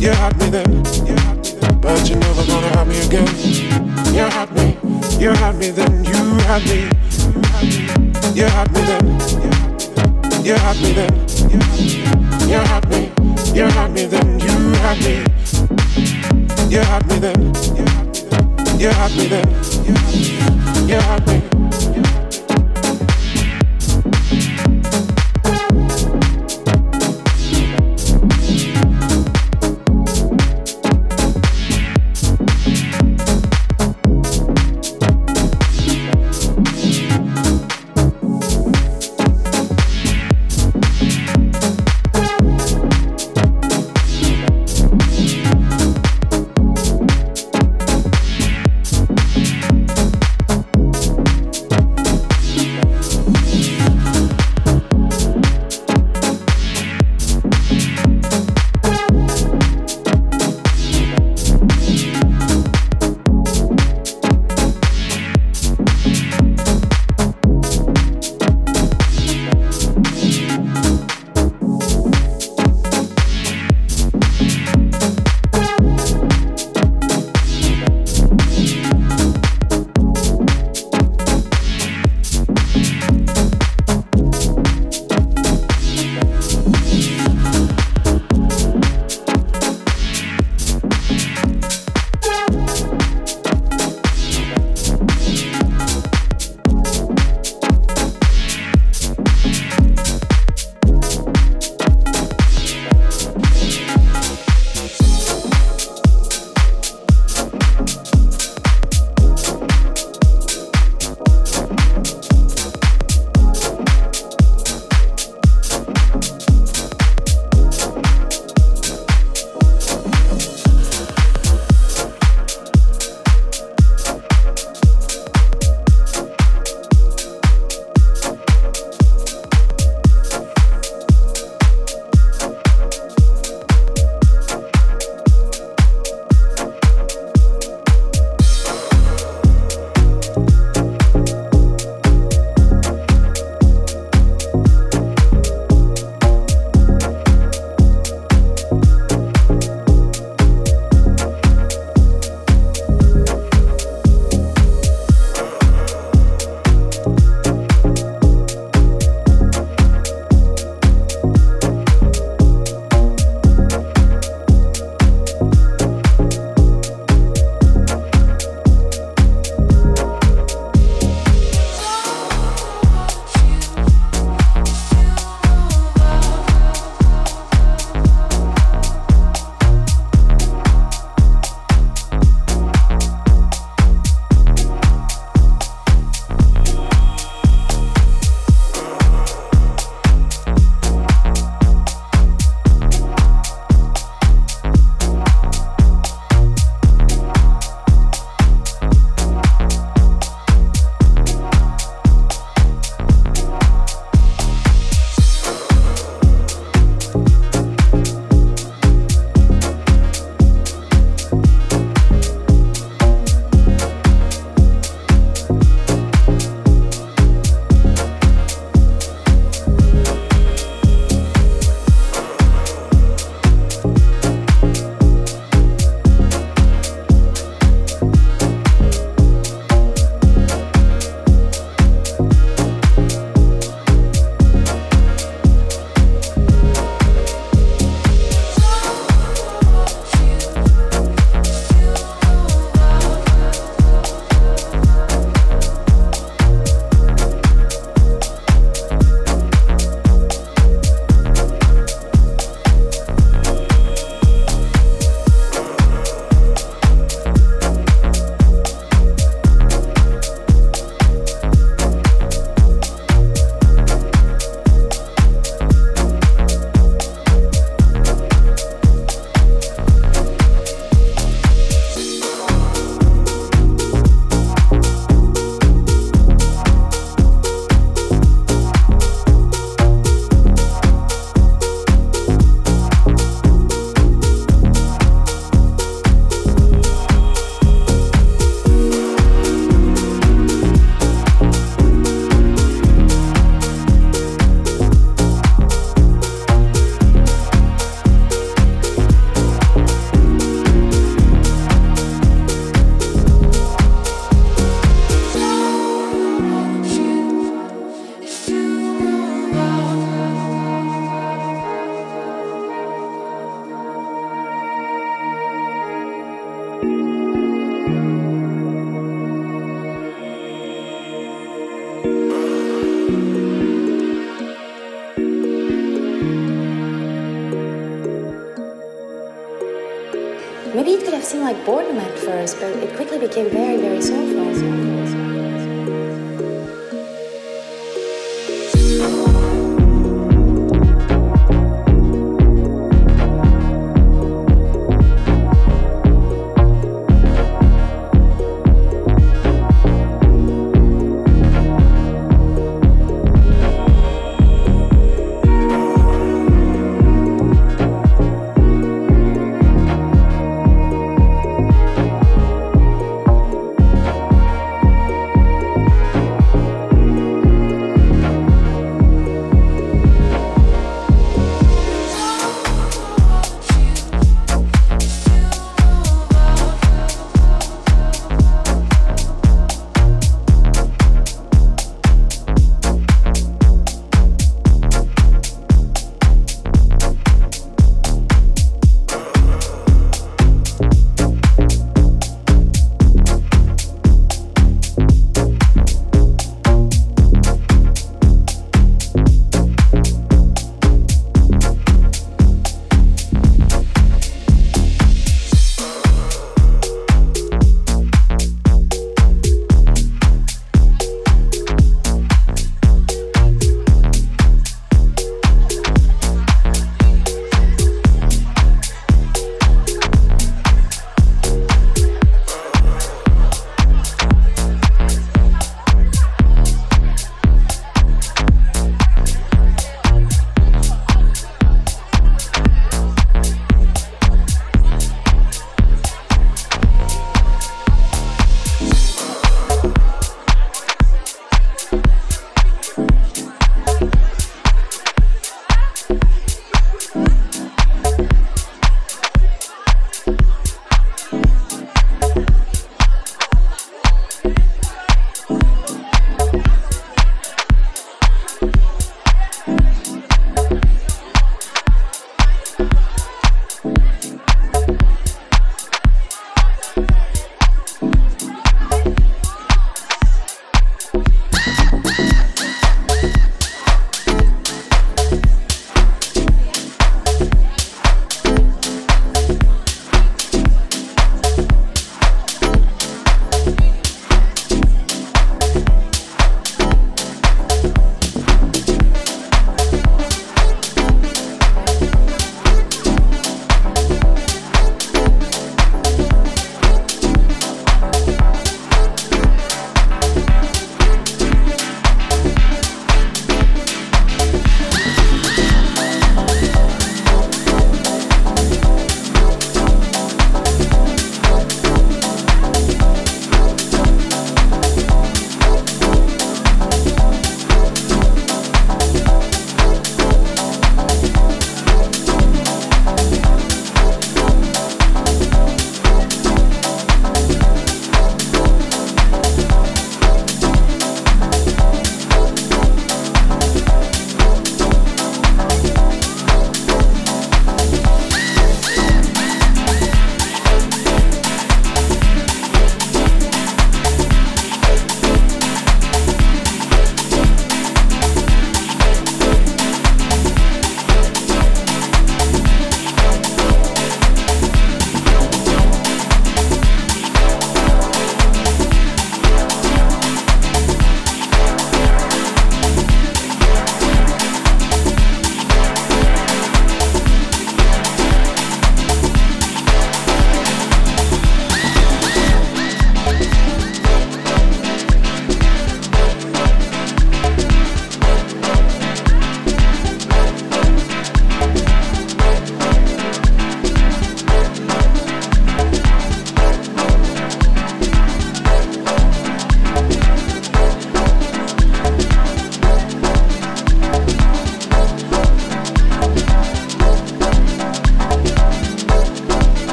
You had me there, but you're never gonna have me again. You had me, you had me then, you had me. You had me then, you had me then, you had me, you had me then, you had me. You had me then, you had me then, you had me.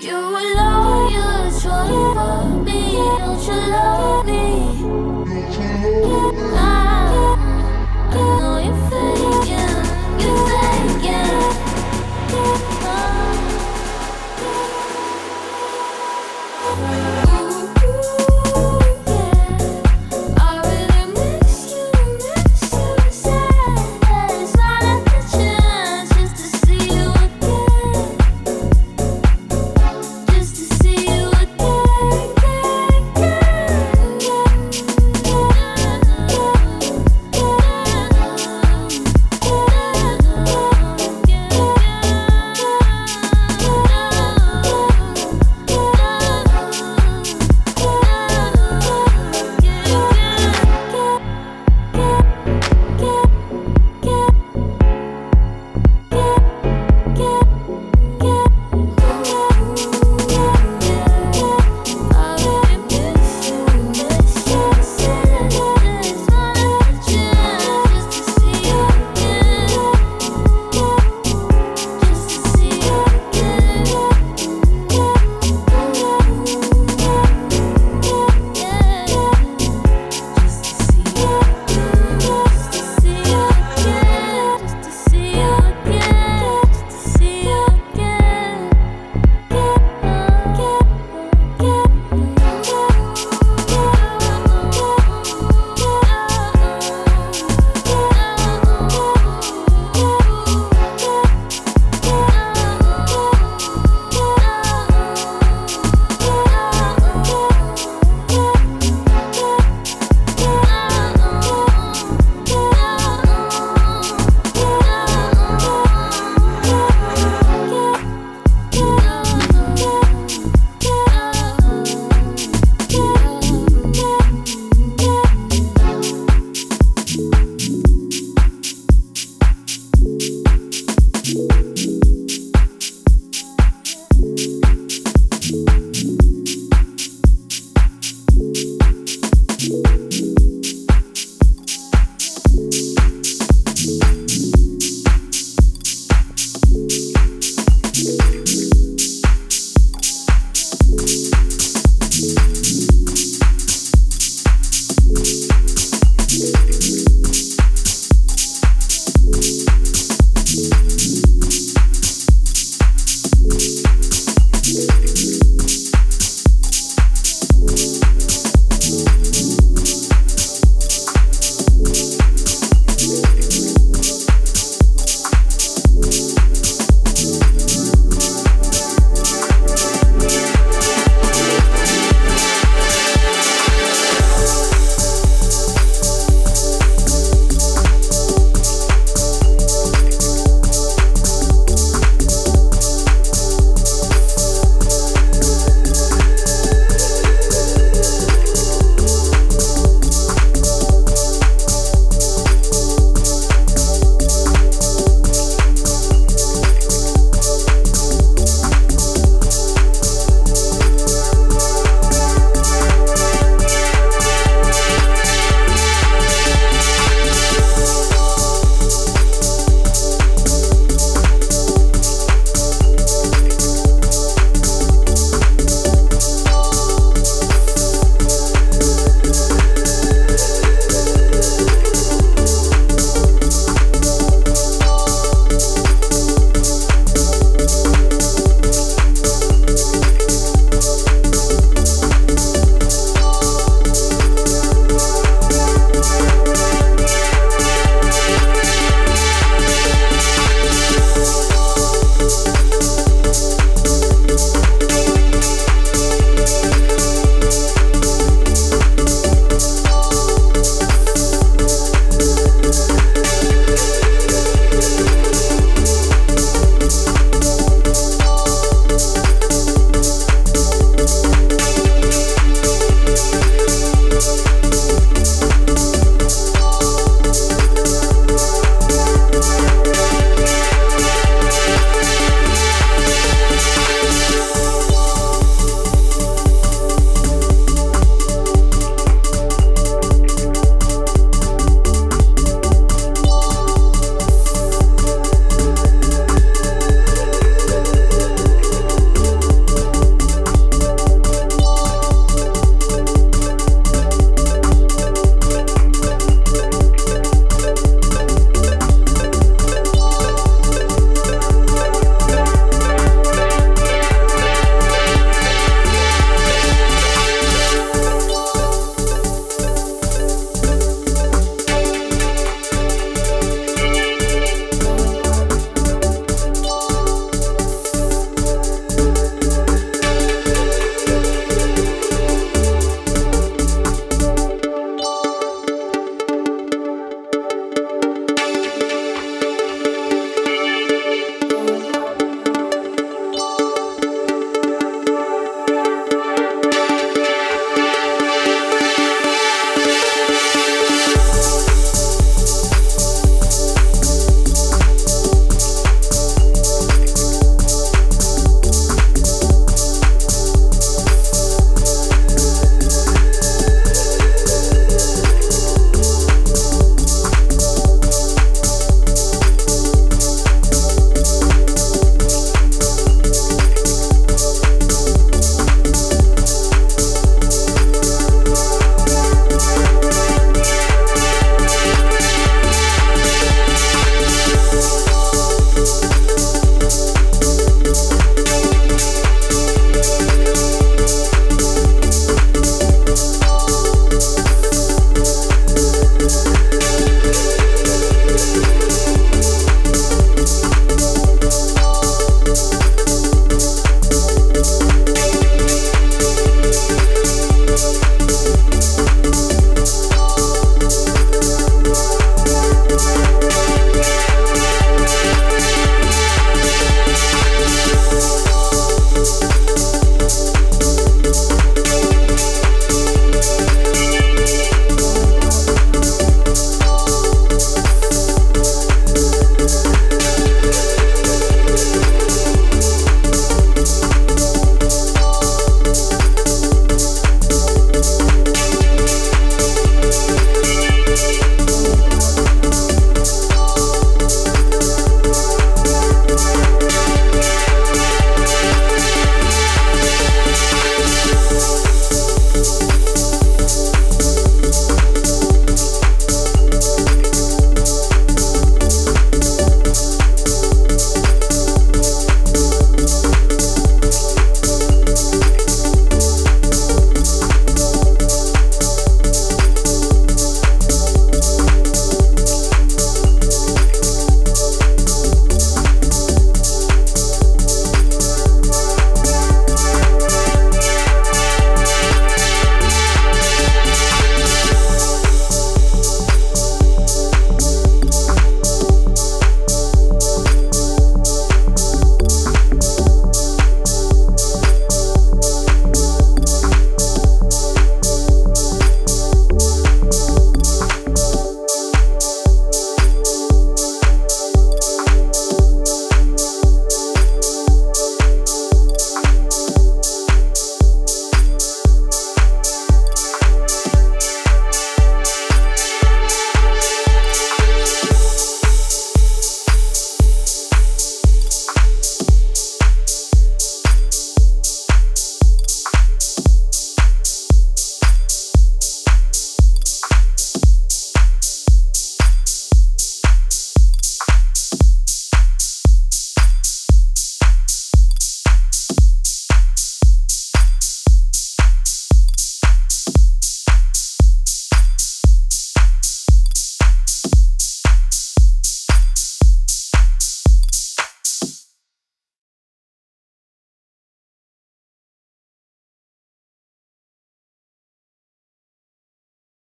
You were